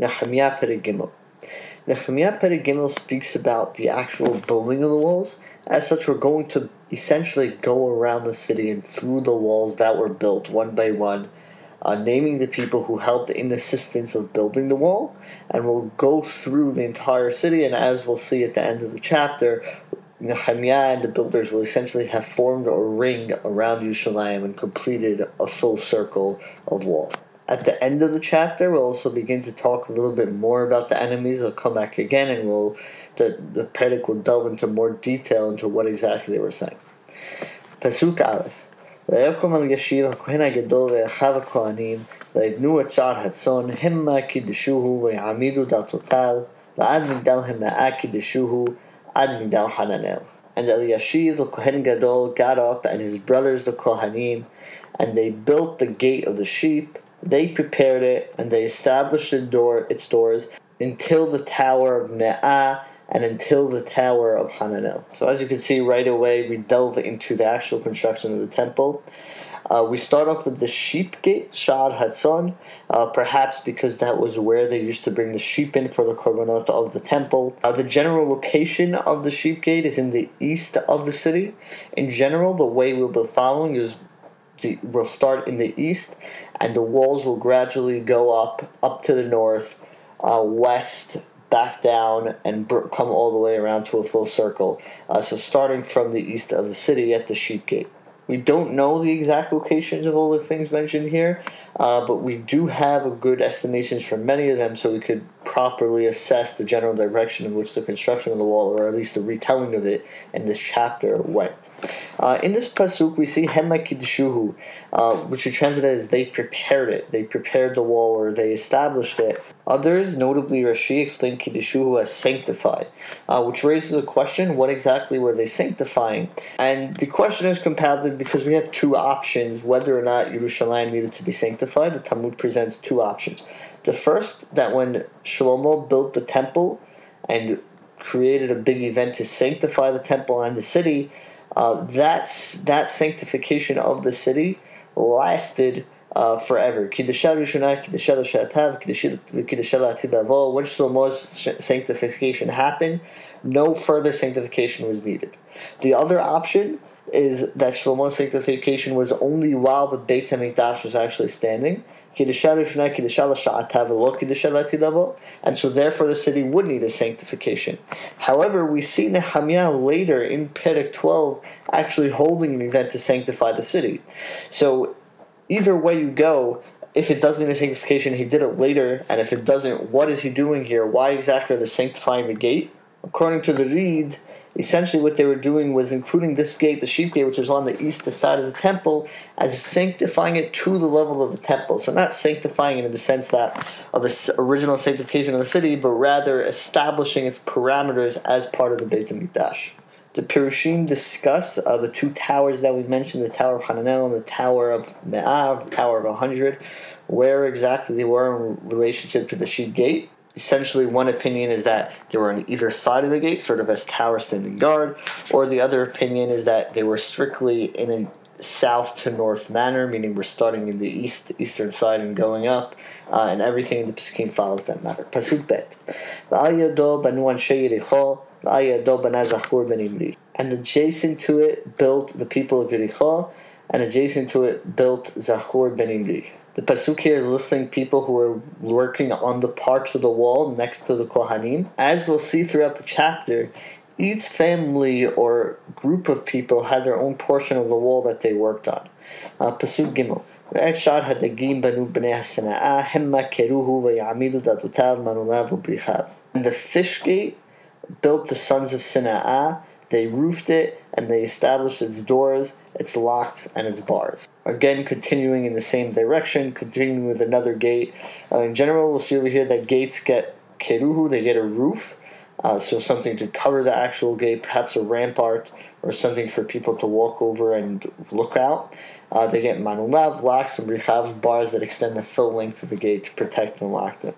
Nehemiah Perigimel. Nehemiah Perigimel speaks about the actual building of the walls. As such, we're going to essentially go around the city and through the walls that were built one by one, uh, naming the people who helped in the assistance of building the wall, and we'll go through the entire city. And as we'll see at the end of the chapter, Nehemiah and the builders will essentially have formed a ring around Yerushalayim and completed a full circle of wall. At the end of the chapter, we'll also begin to talk a little bit more about the enemies. They'll come back again, and we'll the the Perek will delve into more detail into what exactly they were saying. Pasuk Aleph. ויקום על ישיב הכהן הגדול ואחיו הכהנים ויבנו את שער הצאן המה קידשוהו ויעמידו דלתותיו ועד מגדל המאה קידשוהו עד מגדל חננאל. And Eliashiv the Kohen Gadol got up and his brothers the Kohanim and they built the gate of the sheep they prepared it and they established door, its doors until the tower of Me'ah and until the tower of Hananel. So as you can see right away, we delve into the actual construction of the temple. Uh, we start off with the sheep gate, Shad Hatzon, uh, perhaps because that was where they used to bring the sheep in for the korbanot of the temple. Uh, the general location of the sheep gate is in the east of the city. In general, the way we'll be following is we'll start in the east, and the walls will gradually go up, up to the north, uh, west, back down, and come all the way around to a full circle. Uh, so starting from the east of the city at the Sheep Gate. We don't know the exact locations of all the things mentioned here, uh, but we do have good estimations for many of them, so we could properly assess the general direction in which the construction of the wall, or at least the retelling of it, in this chapter went. Uh, in this pasuk, we see Hema Kiddushuhu, uh, which we translate as they prepared it. They prepared the wall or they established it. Others, notably Rashi, explain Kiddushuhu as sanctified, uh, which raises a question what exactly were they sanctifying? And the question is compounded because we have two options whether or not Yerushalayim needed to be sanctified. The Talmud presents two options. The first, that when Shlomo built the temple and created a big event to sanctify the temple and the city, uh, that's that sanctification of the city lasted uh, forever. When Shlomo's sanctification happened, no further sanctification was needed. The other option is that Shlomo's sanctification was only while the Beit HaMikdash was actually standing, and so therefore the city would need a sanctification. However, we see Nehemiah later in Perek 12 actually holding an event to sanctify the city. So either way you go, if it does need a sanctification, he did it later, and if it doesn't, what is he doing here? Why exactly are they sanctifying the gate? According to the read, essentially what they were doing was including this gate, the sheep gate, which was on the east side of the temple, as sanctifying it to the level of the temple. So not sanctifying it in the sense that of the original sanctification of the city, but rather establishing its parameters as part of the Beit HaMikdash. The Pirushim discuss uh, the two towers that we mentioned, the Tower of Hananel and the Tower of Me'ah, Tower of 100, where exactly they were in relationship to the sheep gate essentially one opinion is that they were on either side of the gate, sort of as tower standing guard, or the other opinion is that they were strictly in a south to north manner, meaning we're starting in the east, eastern side and going up, uh, and everything in the Pesukim follows that matter. Pasuk bet. And adjacent to it built the people of Yericho, and adjacent to it built Zachor ben Imri. The pasuk here is listing people who are working on the parts of the wall next to the kohanim. As we'll see throughout the chapter, each family or group of people had their own portion of the wall that they worked on. Uh, pasuk gimel. And the fish gate built the sons of Sina'ah they roofed it and they established its doors, its locks, and its bars. Again, continuing in the same direction, continuing with another gate. Uh, in general, we'll see over here that gates get keruhu, they get a roof. Uh, so something to cover the actual gate, perhaps a rampart or something for people to walk over and look out. Uh, they get manulav, locks, and richav bars that extend the full length of the gate to protect and lock them.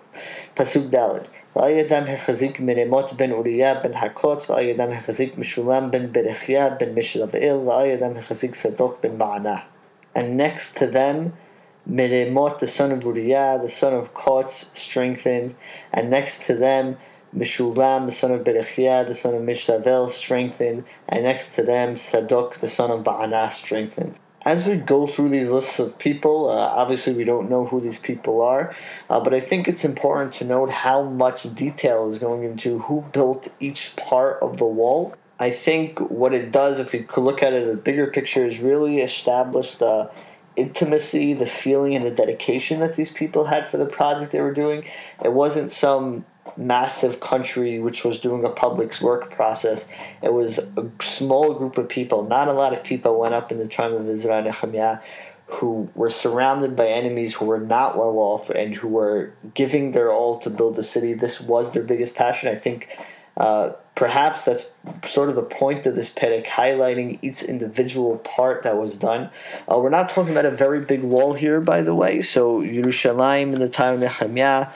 Pasuk dalid. وأيضا החזיק מרימות בן אוריה בן הקוץ, وأيضا החזיק משולם בן ברכיה בן משלבאל, وأيضا החזיק סדוק בן מענה. And next to them Meremot, the son of Uriah, the son of Kotz, strengthened, and next to them, Meshulam, the son of Berechiah, the son of Mishtavel, strengthened, and next to them, Sadok, the son of Ba'anah, strengthened. As we go through these lists of people, uh, obviously we don't know who these people are, uh, but I think it's important to note how much detail is going into who built each part of the wall. I think what it does, if you could look at it in a bigger picture, is really establish the intimacy, the feeling, and the dedication that these people had for the project they were doing. It wasn't some massive country which was doing a public work process. It was a small group of people. Not a lot of people went up in the time of Ezra Nehemiah who were surrounded by enemies who were not well off and who were giving their all to build the city. This was their biggest passion. I think uh, perhaps that's sort of the point of this perek, highlighting each individual part that was done. Uh, we're not talking about a very big wall here, by the way. So Yerushalayim in the time of Nehemiah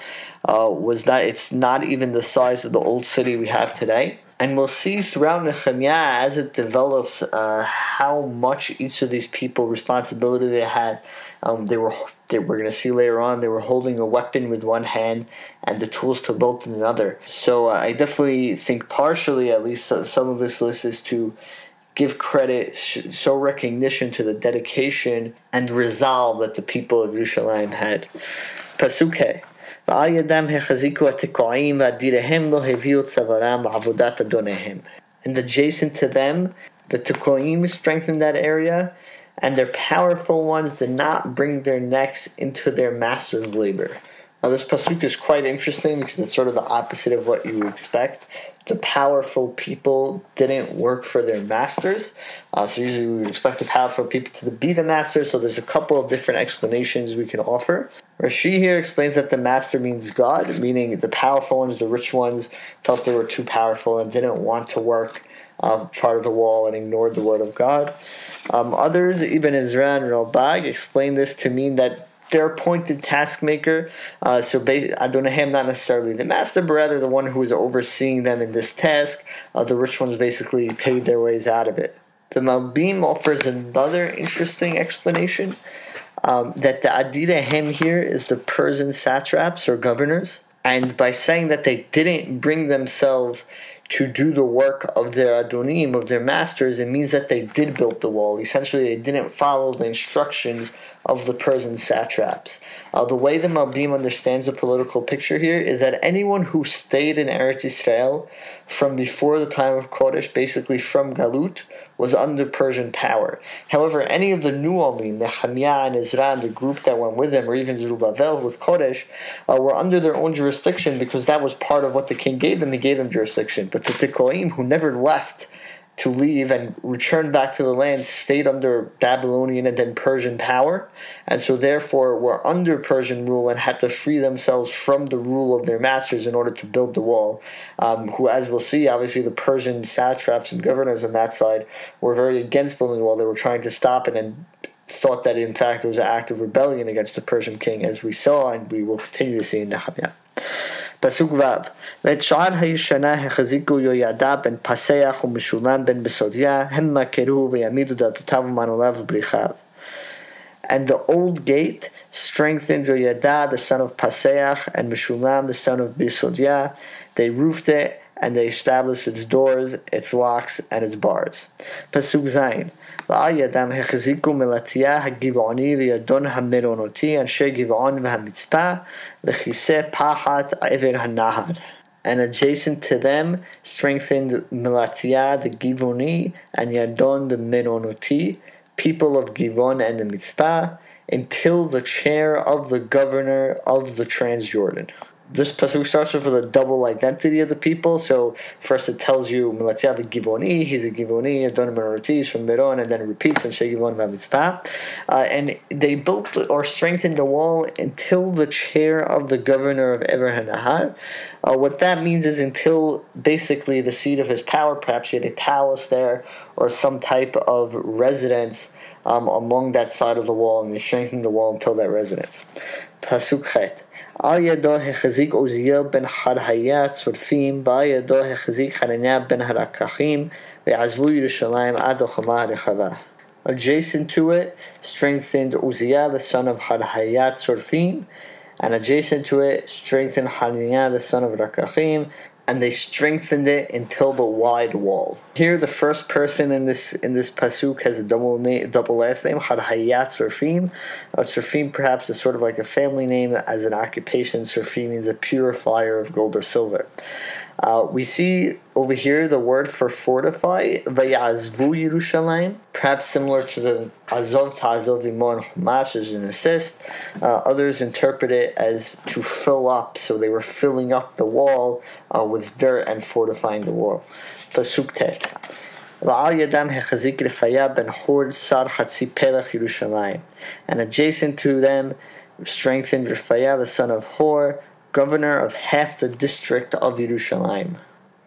uh, was that It's not even the size of the old city we have today. And we'll see throughout Nehemiah as it develops uh, how much each of these people responsibility they had. Um, they were they, we're going to see later on they were holding a weapon with one hand and the tools to build in another. So uh, I definitely think partially, at least, uh, some of this list is to give credit, show recognition to the dedication and resolve that the people of Yerushalayim had. Pasuke. ועל ידם החזיקו התקועים והדיריהם לא הביאו צווארם לעבודת אדוניהם. And adjacent to them, the Tekoim strengthened that area, and their powerful ones did not bring their necks into their master's labor. Now, this pasuk is quite interesting because it's sort of the opposite of what you would expect. The powerful people didn't work for their masters. Uh, so, usually, we would expect the powerful people to be the masters. So, there's a couple of different explanations we can offer. Rashi here explains that the master means God, meaning the powerful ones, the rich ones, felt they were too powerful and didn't want to work uh, part of the wall and ignored the word of God. Um, others, Ibn Ezra and Ralbag, explain this to mean that their appointed taskmaker, uh, so Adonahim, not necessarily the master, but rather the one who is overseeing them in this task. Uh, the rich ones basically paid their ways out of it. The Malbim offers another interesting explanation um, that the Adirahem here is the Persian satraps or governors. And by saying that they didn't bring themselves to do the work of their adonim, of their masters, it means that they did build the wall. Essentially, they didn't follow the instructions of the Persian satraps. Uh, the way the Malbim understands the political picture here is that anyone who stayed in Eretz Israel from before the time of Koresh, basically from Galut, was under Persian power. However, any of the new Olim, Nehemiah and Ezra, and the group that went with them, or even Zerubbabel with Koresh, uh, were under their own jurisdiction because that was part of what the king gave them. He gave them jurisdiction. But the Tekoim, who never left to leave and return back to the land stayed under Babylonian and then Persian power, and so therefore were under Persian rule and had to free themselves from the rule of their masters in order to build the wall. Um, who, as we'll see, obviously the Persian satraps and governors on that side were very against building the wall. They were trying to stop it and thought that in fact it was an act of rebellion against the Persian king, as we saw and we will continue to see in Nehemiah. פסוק ו' ואת שער הישנה החזיקו יהוידע בן פסח ומשולם בן בסודיה הם מכרו ויעמידו דלתותיו ומנעוליו ובריחיו. And the old gate strengthened Yoyada, the son of Paseach, and Meshulam, the son of Bisodia. They roofed it and they established its doors, its locks, and its bars. Pasuk Zayin. ועל ידם החזיקו מלצייה הגבעוני וידון המרונותי אנשי גבעון והמצפה לכיסא פחת עבר הנהר. And adjacent to them strengthened Melatia the Givoni and Yadon the Meronoti, people of Givon and the Mitzpah, until the chair of the governor of the Transjordan this pasuk starts with a double identity of the people. So first it tells you Melatia the Givoni, he's a Givoni, Adon Meroti from Meron, and then repeats in Shegivon Vamitzpah. Uh, and they built or strengthened the wall until the chair of the governor of Hanahar. Uh, what that means is until basically the seat of his power, perhaps he had a palace there or some type of residence um, among that side of the wall, and they strengthened the wall until that residence. Pasuk Chet. על ידו החזיק עוזיאל בן חרהיה צורפים, ועל ידו החזיק חנניה בן הרקחים, ועזבו ירושלים עד החומה הרחבה. Adjacent to it, strengthened Uzziah, the son of Hadhayat Sorfim, and adjacent to it, strengthened Hananiah, the son of Rakachim, and they strengthened it until the wide wall. Here, the first person in this in this pasuk has a double name, double last name, Hadhayat Surfim. Uh, Surfim perhaps is sort of like a family name as an occupation. Surfim means a purifier of gold or silver. Uh, we see over here the word for fortify, vayazvu Yerushalayim, perhaps similar to the azov ta'azov imon chumash as an assist. Uh, others interpret it as to fill up, so they were filling up the wall uh, with dirt and fortifying the wall. Pasuk tet. And adjacent to them strengthened Rifaya, the son of Hor, governor of half the district of Yerushalayim.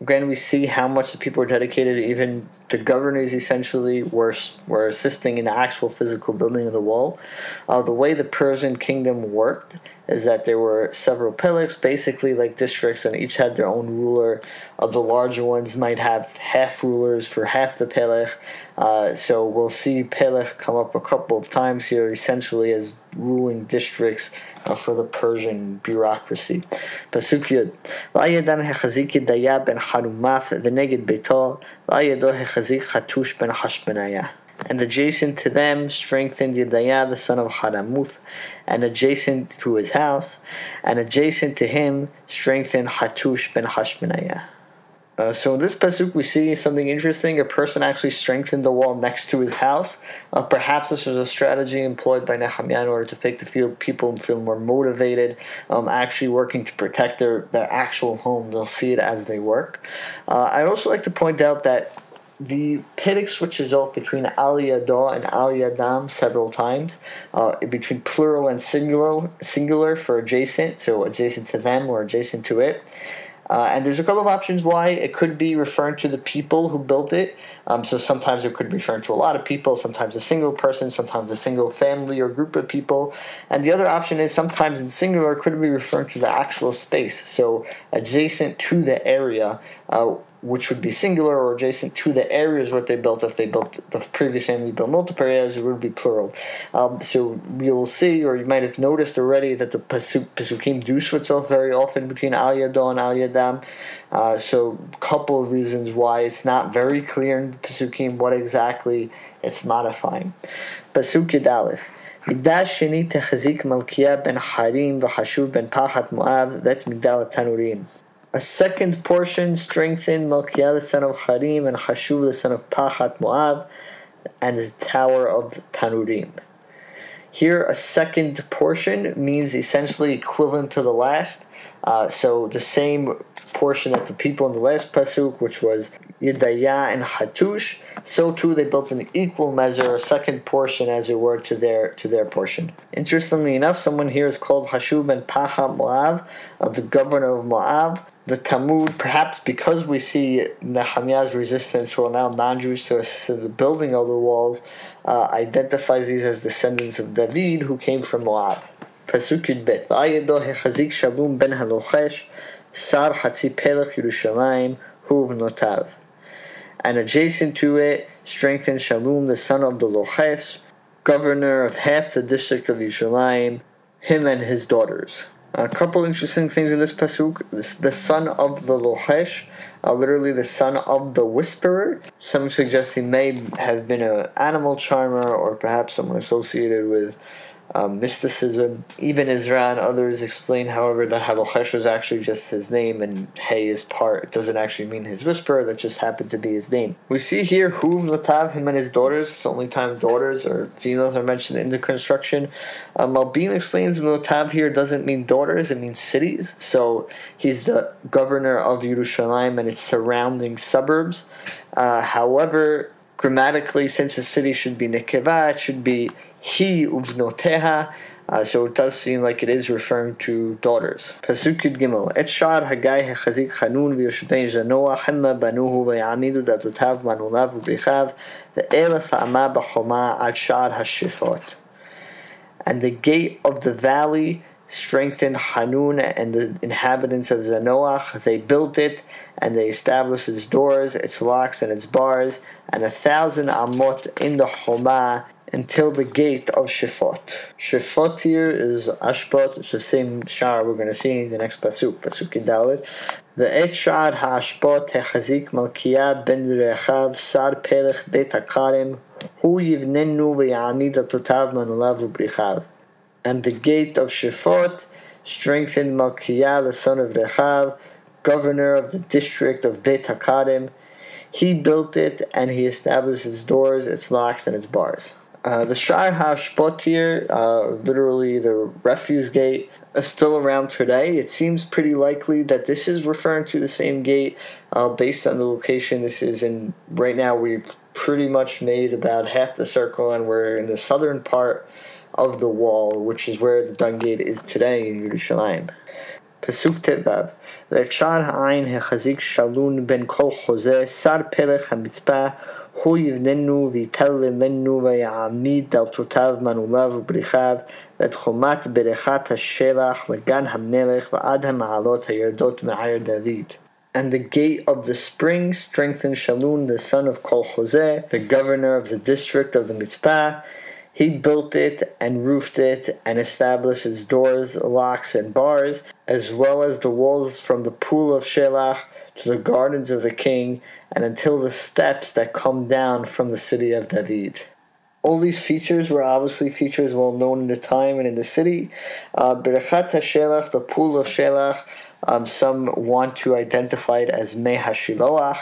Again, we see how much the people were dedicated. Even the governors essentially were were assisting in the actual physical building of the wall. Uh, the way the Persian kingdom worked is that there were several pillars, basically like districts, and each had their own ruler. Uh, the larger ones might have half rulers for half the pelech. Uh, so we'll see pelech come up a couple of times here, essentially as ruling districts Uh, for the Persian bureaucracy. Pasuk Yud. La'yadam hechazik yedaya ben harumaf v'neged beto, la'yado hechazik chatush ben hashbenayah. And adjacent to them strengthened Yedaya the son of Haramuth, and adjacent to his house, and adjacent to him strengthened Hatush ben Hashbenayah. Uh, so in this pasuk, we see something interesting. A person actually strengthened the wall next to his house. Uh, perhaps this was a strategy employed by Nehemiah in order to make the feel, people feel more motivated, um, actually working to protect their, their actual home. They'll see it as they work. Uh, I'd also like to point out that the Pedic switches off between Aliyah and Ali Adam several times, uh, between plural and singular, singular for adjacent, so adjacent to them or adjacent to it. Uh, and there's a couple of options why it could be referring to the people who built it. Um, so sometimes it could be referring to a lot of people, sometimes a single person, sometimes a single family or group of people. And the other option is sometimes in singular could be referring to the actual space. So adjacent to the area, uh, which would be singular or adjacent to the areas what they built. If they built the previous family built multiple areas, it would be plural. Um, so you'll see, or you might have noticed already, that the pasuk, pasukim do switch off very often between al yado and al yadam. Uh, so a couple of reasons why it's not very clear in the pasukim what exactly it's modifying. Pasuk yadalef. מקדש שני תחזיק מלכיה בן חרים וחשוב בן פחת מואב ואת מגדל התנורים. A second portion strengthened Malkiah the son of Harim and Hashub the son of Pachat Moab and the tower of Tanurim. Here, a second portion means essentially equivalent to the last. Uh, so the same portion that the people in the last pasuk, which was Yedaya and Hatush, so too they built an equal measure, a second portion, as it were, to their to their portion. Interestingly enough, someone here is called Hashub and Pachat Moab, of the governor of Moab the Talmud, perhaps because we see Nehemiah's resistance or now non-Jews to assist in the building of the walls, uh, identifies these as descendants of David who came from Moab. Pasuk Yudbet. V'ayedo hechazik Shalom ben halochesh sar hatzi pelech Yerushalayim huv notav. And adjacent to it, strengthened Shalom, the son of the Lochesh, governor of half the district of Yerushalayim, him and his daughters. A couple interesting things in this pasuk: the son of the lohesh, uh, literally the son of the whisperer. Some suggest he may have been an animal charmer, or perhaps someone associated with um, mysticism. Ibn Ezra and others explain, however, that Halochesh is actually just his name and Hey is part. It doesn't actually mean his whisperer, that just happened to be his name. We see here whom Latav, him and his daughters, it's the only time daughters or females are mentioned in the construction. Um, Malbim explains Latav here doesn't mean daughters, it means cities. So he's the governor of Yerushalayim and its surrounding suburbs. Uh, however, grammatically, since a city should be Nekeva, it should be he uvnoteha. Uh, so it does seem like it is referring to daughters. Pasuk Yud Gimel. Et shar Hagai hechazik chanun v'yoshtein zanoa hemma banuhu v'yamidu datotav manulav v'bichav v'elef ha'ama b'choma ad shar hashifot. And the gate of the valley strengthened Hanun and the inhabitants of Zanoach. They built it and they established its doors, its locks, and its bars, and a thousand amot in the Homa until the gate of Shefot. Shefot here is Ashpot. It's the same shah we're going to see in the next pasuk, pasuk Dalit. The et shar haashpot hechazik Malkiah ben Rechav sar pelech bet hakarim hu yivnenu le'anid atotav manulav ubrichav. And the gate of Shefot strengthened Malkiah the son of Rechav, governor of the district of Beit Hakadim, He built it and he established its doors, its locks, and its bars. Uh, the Shar HaShpotir, uh, literally the refuse gate, is still around today. It seems pretty likely that this is referring to the same gate uh, based on the location. This is in, right now, we've pretty much made about half the circle and we're in the southern part of the wall, which is where the dung gate is today in Yerushalayim. Pasuk Tevav. Ve'char ha'ayin hechazik shalun ben kol chozeh sar pelech hamitzpah Huyvnenu vitellenu ve'yamid el trotav manulav ubrichav et chomat berechat hashelach legan hamelech va'ad ha'mahalot ha'yerdot me'ayr David. And the gate of the spring strengthened Shalun, the son of Kol Chozeh, the governor of the district of the Mitzpah. He built it and roofed it and established its doors, locks, and bars, as well as the walls from the pool of Shelach to the gardens of the king, and until the steps that come down from the city of David. All these features were obviously features well known in the time and in the city. Berachat uh, HaShelach, the pool of Shelach, um, some want to identify it as Meh HaShiloach,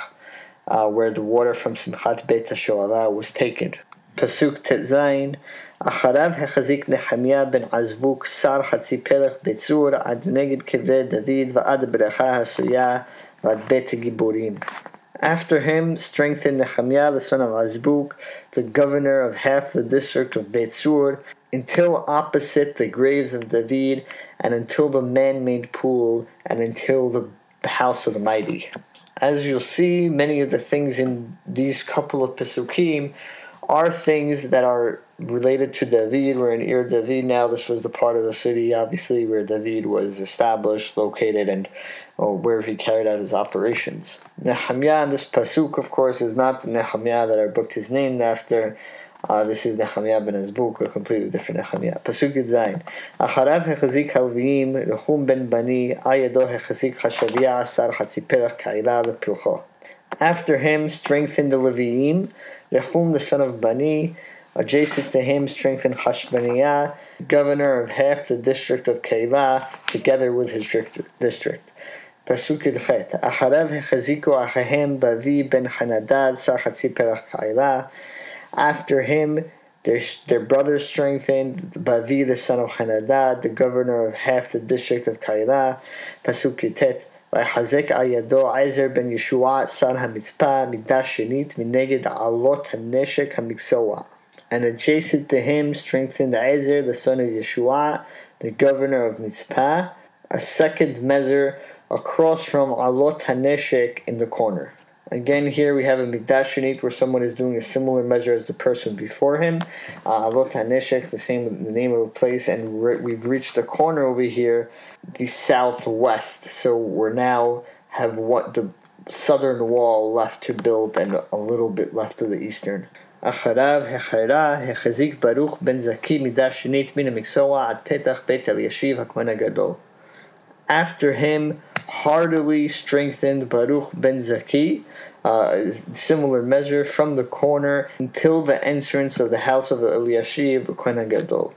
uh, where the water from Simchat Beit HaShoevah was taken. Pasuk Tetzain, אחריו החזיק נחמיה בן עזבוק שר חצי פלח בצור עד נגד קברי דוד ועד הברכה העשויה after him strengthened Nehemiah the son of Azbuk, the governor of half the district of Beit until opposite the graves of David, and until the man-made pool, and until the house of the mighty. As you'll see, many of the things in these couple of Pesukim are things that are related to David. We're in Ir David now. This was the part of the city, obviously, where David was established, located, and where he carried out his operations. Nehemiah this pasuk, of course, is not the Nehemiah that our book is named after. Uh, this is Nehemiah ben Azbuk, a completely different Nehemiah. Pasuk Zayin. Acharav hechazik ben bani, ayado hechazik ka'ila v'pilcho. After him strengthened the Leviim, Rehum the son of Bani, adjacent to him strengthened Hashbaniah, governor of half the district of Keilah, together with his district. Pasuk Chet. Acharev hechaziko achahem Bavi ben Hanadad sachatzi perach Keilah. After him, their, their strengthened Bavi the son of Hanadad, the governor of half the district of Keilah. Pasuk Tet ויחזק על ידו עזר בן ישוע שר המצפה מקדש שנית מנגד עלות הנשק המקצוע. And adjacent to him strengthened Ezer, the son of Yeshua, the governor of Mitzpah, a second measure across from Alot HaNeshek in the corner. Again, here we have a Mikdash Shanit where someone is doing a similar measure as the person before him. Uh, Alot HaNeshek, the same the name of a place, and we've reached the corner over here, the southwest. So we're now have what the southern wall left to build and a little bit left to the eastern. אחריו החרה החזיק ברוך בן זקי מידה שנית מן המקצוע עד פתח בית אלישיב הכהן הגדול. After him, heartily strengthened Baruch ben Zaki, uh, similar measure from the corner until the entrance of the house of Eliashiv, the Kohen Gadol.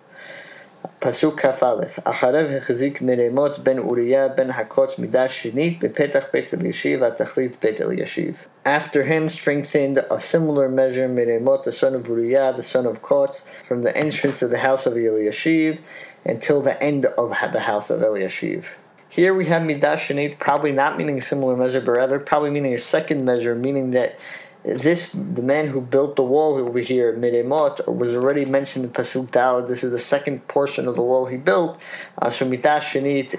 פסוק כ"א אחריו החזיק מרימות בן אוריה בן הקוץ מידה שנית בפתח בית אלישיב עד תכלית בית אלישיב. After him strengthened a similar measure Meremot the son of Uriah the son of Kotz from the entrance of the house of Eliashiv until the end of the house of Eliashiv. Here we have midash and eight, probably not meaning a similar measure, but rather probably meaning a second measure, meaning that this the man who built the wall over here, Meremot, was already mentioned in Pasuk Dal. This is the second portion of the wall he built. Uh, so Mitash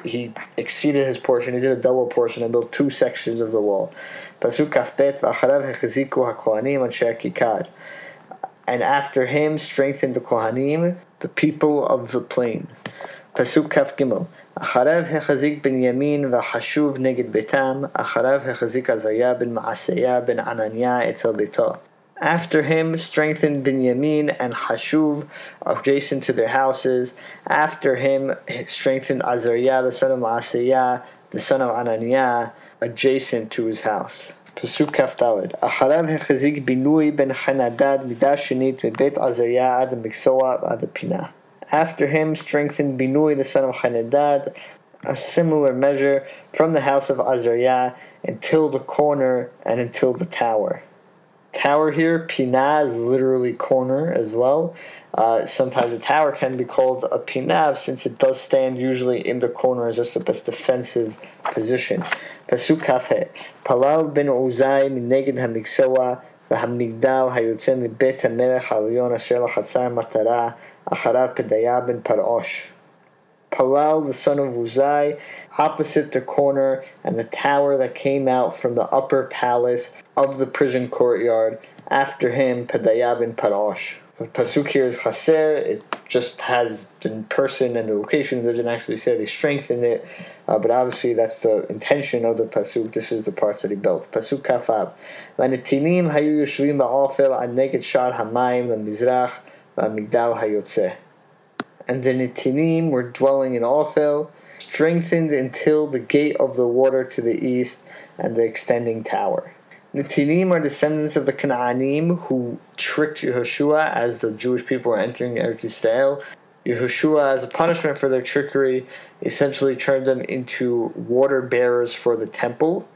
he exceeded his portion. He did a double portion and built two sections of the wall. Pasuk Kafbet v'acharav hechiziku haKohanim ansher kikar. And after him strengthened the Kohanim, the people of the plain. Pasuk Kaf Gimel. אחריו החזיק בנימין וחשוב נגד ביתם, אחריו החזיק עזריה בן מעשיה בן ענניה אצל ביתו. After him strengthened Binyamin and Hashuv adjacent to their houses. After him strengthened Azariah the son of Maaseiah, the son of Ananiah, adjacent to his house. פסוק כ"ד אחריו החזיק בינוי בן חנדד מידה שנית מבית עזריה עד המקצוע ועד הפינה. after him strengthened Binui the son of Hanadad a similar measure from the house of Azariah until the corner and until the tower. Tower here, Pinah is literally corner as well. Uh, sometimes a tower can be called a Pinah since it does stand usually in the corner as just the best defensive position. Pasuk Kafeh, Palal Bin Uzai min neged hamiksoa v'hamigdal hayotzeh mibet hamelech ha'lion asher l'chatzar Matara. אחריו פדיה בן פרעוש. Palal, the son of Uzai, opposite the corner, and the tower that came out from the upper palace of the prison courtyard. After him, Pedaya bin Parosh. The pasuk here is chaser. It just has the person and the location. It doesn't actually say they strengthened it, uh, but obviously that's the intention of the pasuk. This is the parts that he built. Pasuk kafab. Vanetinim hayu yoshvim ba'ofel an neged shar hamayim lemizrach v'amigdal hayotzeh and the Nitinim were dwelling in Ophel, strengthened until the gate of the water to the east and the extending tower. Nitinim are descendants of the Canaanim who tricked Yehoshua as the Jewish people were entering Eretz Yisrael. Yehoshua, as a punishment for their trickery, essentially turned them into water bearers for the temple.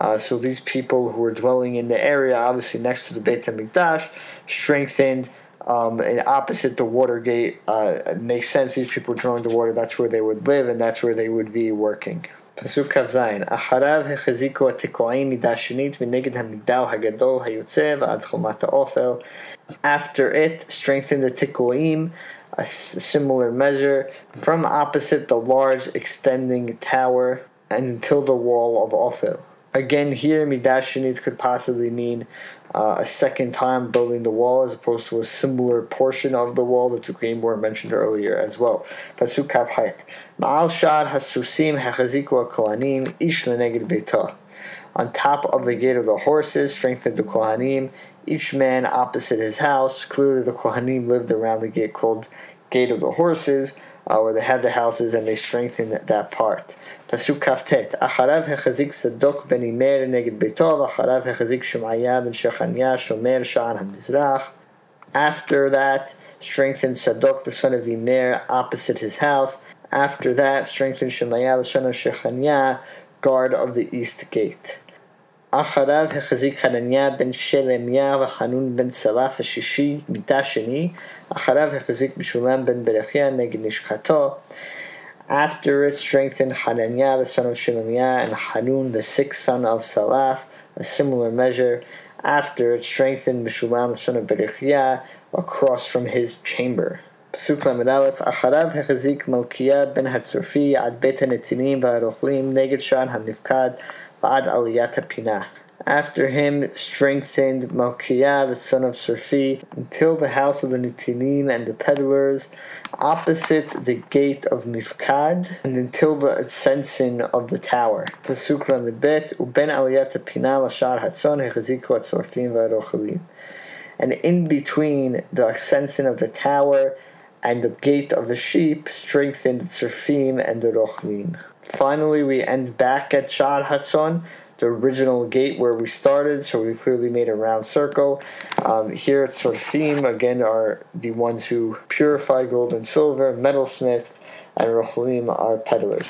Uh, so these people who were dwelling in the area, obviously next to the Beit HaMikdash, strengthened um, and opposite the Watergate uh, makes sense. These people drawn the water, that's where they would live and that's where they would be working. פסוק כ"ז: אחריו החזיקו התקועים מידה שנית המגדל הגדול היוצא ועד חומת האופל. After it, strengthen the תקועים, a similar measure, from opposite the large extending tower, and until the wall of Ophel. Again, here midashinit could possibly mean uh, a second time building the wall as opposed to a similar portion of the wall. That the were mentioned earlier as well. Pasuk Kaf Ma'al Shad Hasusim Hachaziku Kohanim Ish Leneged. On top of the gate of the horses, strengthened the Kohanim, each man opposite his house. Clearly, the Kohanim lived around the gate called Gate of the Horses uh, where they have the houses and they strengthen that part. Shan hamizrach. After that, strengthened Sadok the son of Imer opposite his house. After that, strengthened Shemaya the son of Shechania, guard of the east gate. אחריו החזיק חנניה בן שלמיה וחנון בן סלף השישי מיתה שני, אחריו החזיק משולם בן ברכיה נגד נשכתו. After it strengthened Hananiah the son of Shelemiah and Hanun the sixth son of Salaf, a similar measure. After it strengthened Meshulam the son of Berechiah across from his chamber. פסוק ל"א אחריו החזיק מלכיה בן הצורפי עד בית הנתינים והרוכלים נגד שער המפקד after him strengthened Malkiah, the son of Surfi, until the house of the Nitinim and the peddlers, opposite the gate of Mifkad, and until the ascension of the tower. Pasuk Lamibet, Uben Aliyata Pinah Lashar Hatzon Hechaziku V'Arochalim. And in between the ascension of the tower and the gate of the sheep strengthened Tzurfim and the Rochlim. Finally, we end back at Shad Hatzon, the original gate where we started, so we clearly made a round circle. Um, here at Surfim, again, are the ones who purify gold and silver, metalsmiths, and Rochlim are peddlers.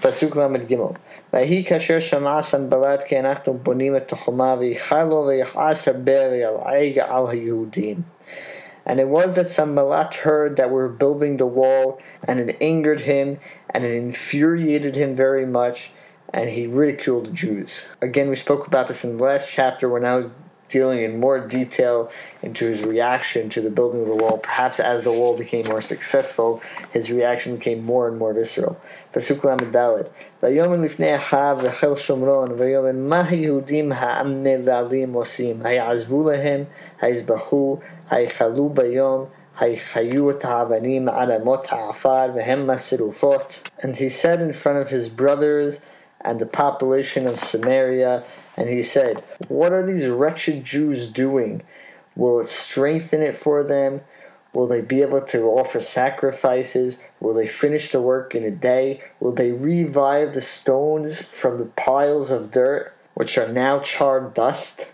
Pasuk Lamed Gimel. ויהי כאשר שמע סנבלת כי אנחנו בונים את תחומה ויחלו Al הרבה ויעלעג And it was that Sambalat heard that we were building the wall, and it angered him, and it infuriated him very much, and he ridiculed the Jews. Again, we spoke about this in the last chapter when I was dealing in more detail into his reaction to the building of the wall. Perhaps as the wall became more successful, his reaction became more and more visceral. פסוק ל"ד: ויאמר לפני אחיו וחיל שומרון ויאמר מה היהודים העמללים עושים? היעזבו להם, היזבחו, And he said in front of his brothers and the population of Samaria, and he said, What are these wretched Jews doing? Will it strengthen it for them? Will they be able to offer sacrifices? Will they finish the work in a day? Will they revive the stones from the piles of dirt, which are now charred dust?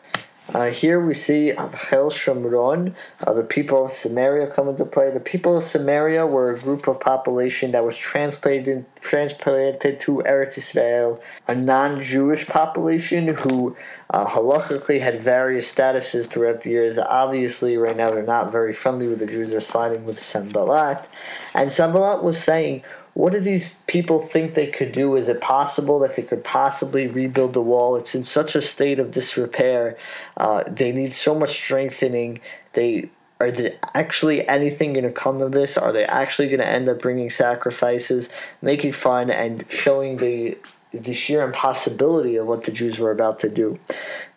Uh, here we see Avchel Shomron, uh, the people of Samaria come into play. The people of Samaria were a group of population that was transplanted, transplanted to Eretz Israel, a non-Jewish population who uh, halachically had various statuses throughout the years. Obviously, right now they're not very friendly with the Jews. They're siding with Sanballat. And Sanballat was saying, what do these people think they could do? Is it possible that they could possibly rebuild the wall? It's in such a state of disrepair. Uh, they need so much strengthening. They are there actually anything going to come of this? Are they actually going to end up bringing sacrifices, making fun, and showing the the sheer impossibility of what the Jews were about to do.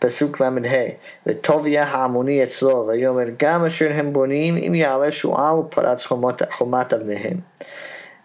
Pasuk Lamed He, וטוביה העמוני אצלו, ויאמר גם אשר הם בונים אם יעלה שועל ופרץ חומת אבניהם.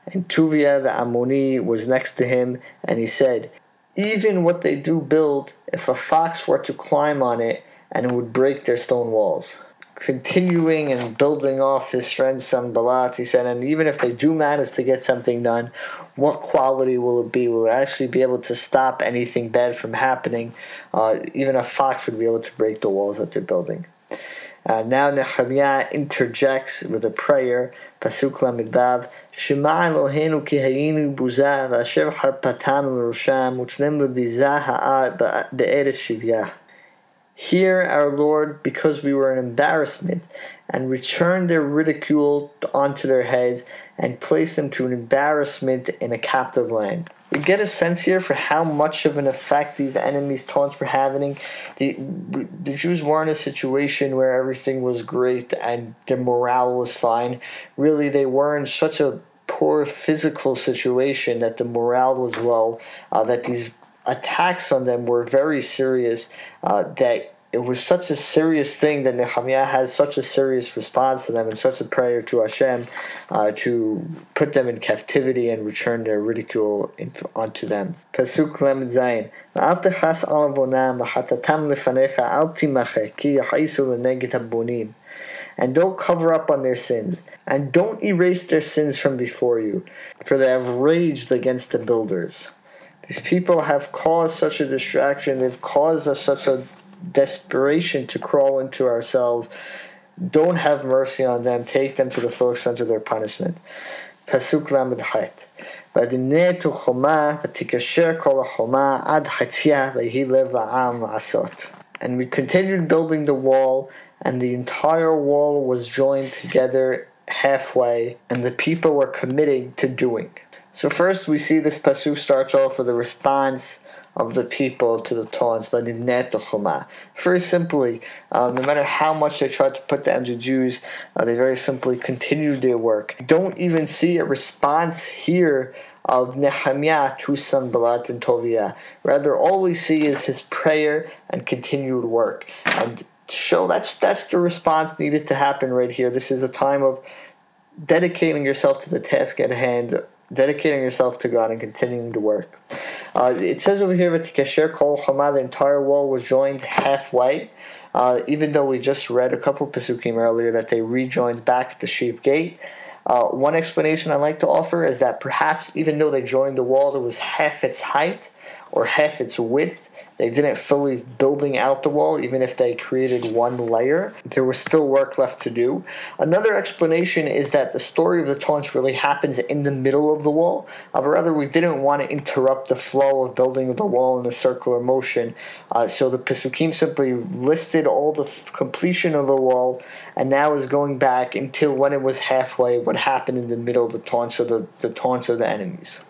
And Tuvia the Ammoni was next to him, and he said, Even what they do build, if a fox were to climb on it, and it would break their stone walls. Continuing and building off his friend Sanballat, he said, and even if they do manage to get something done, what quality will it be? Will it actually be able to stop anything bad from happening? Uh, even a fox would be able to break the walls that they're building. Uh, now Nehemiah interjects with a prayer, Pasuk Lamidbav, Shema Eloheinu ki hayinu buza v'asher harpatanu l'rosham utznem lebiza ha'ar be'eretz shivyah. Hear, our Lord, because we were an embarrassment, and return their ridicule onto their heads, and place them to an embarrassment in a captive land we get a sense here for how much of an effect these enemies' taunts were having. The, the Jews were in a situation where everything was great and their morale was fine. Really, they were in such a poor physical situation that the morale was low, uh, that these attacks on them were very serious, uh, that it was such a serious thing that Nehemiah has such a serious response to them and such a prayer to Hashem uh, to put them in captivity and return their ridicule in, onto them. Pasuk Lamed Zayin. ואל תכעס על עוונם וחטאתם לפניך אל תימחה כי יכעסו לנגד הבונים. And don't cover up on their sins, and don't erase their sins from before you, for they have raged against the builders. These people have caused such a distraction, they've caused us such a desperation to crawl into ourselves, don't have mercy on them. Take them to the full extent of their punishment. Pasuk Lamed Chet. ותבנה חומה ותקשר כל החומה עד חציה ויהי לב העם לעשות. And we continued building the wall, and the entire wall was joined together halfway, and the people were committing to doing. So first we see this pasuk starts off with a response of the people to the taunts, Very simply, uh, no matter how much they tried to put down the Jews, uh, they very simply continued their work. Don't even see a response here of Nehemiah to Sanballat and Tobiah. Rather, all we see is his prayer and continued work. And show that's that's the response needed to happen right here. This is a time of dedicating yourself to the task at hand, dedicating yourself to God and continuing to work. Uh, it says over here that the Kasher Kol Hama, the entire wall was joined halfway. Uh, even though we just read a couple Pesukim earlier that they rejoined back at the sheep gate. Uh, one explanation I like to offer is that perhaps even though they joined the wall, it was half its height or half its width, they didn't fully building out the wall, even if they created one layer. There was still work left to do. Another explanation is that the story of the taunts really happens in the middle of the wall. Uh, but rather, we didn't want to interrupt the flow of building the wall in a circular motion. Uh, so the Pesukim simply listed all the completion of the wall, and now is going back until when it was halfway, what happened in the middle of the taunts of the, the taunts of the enemies.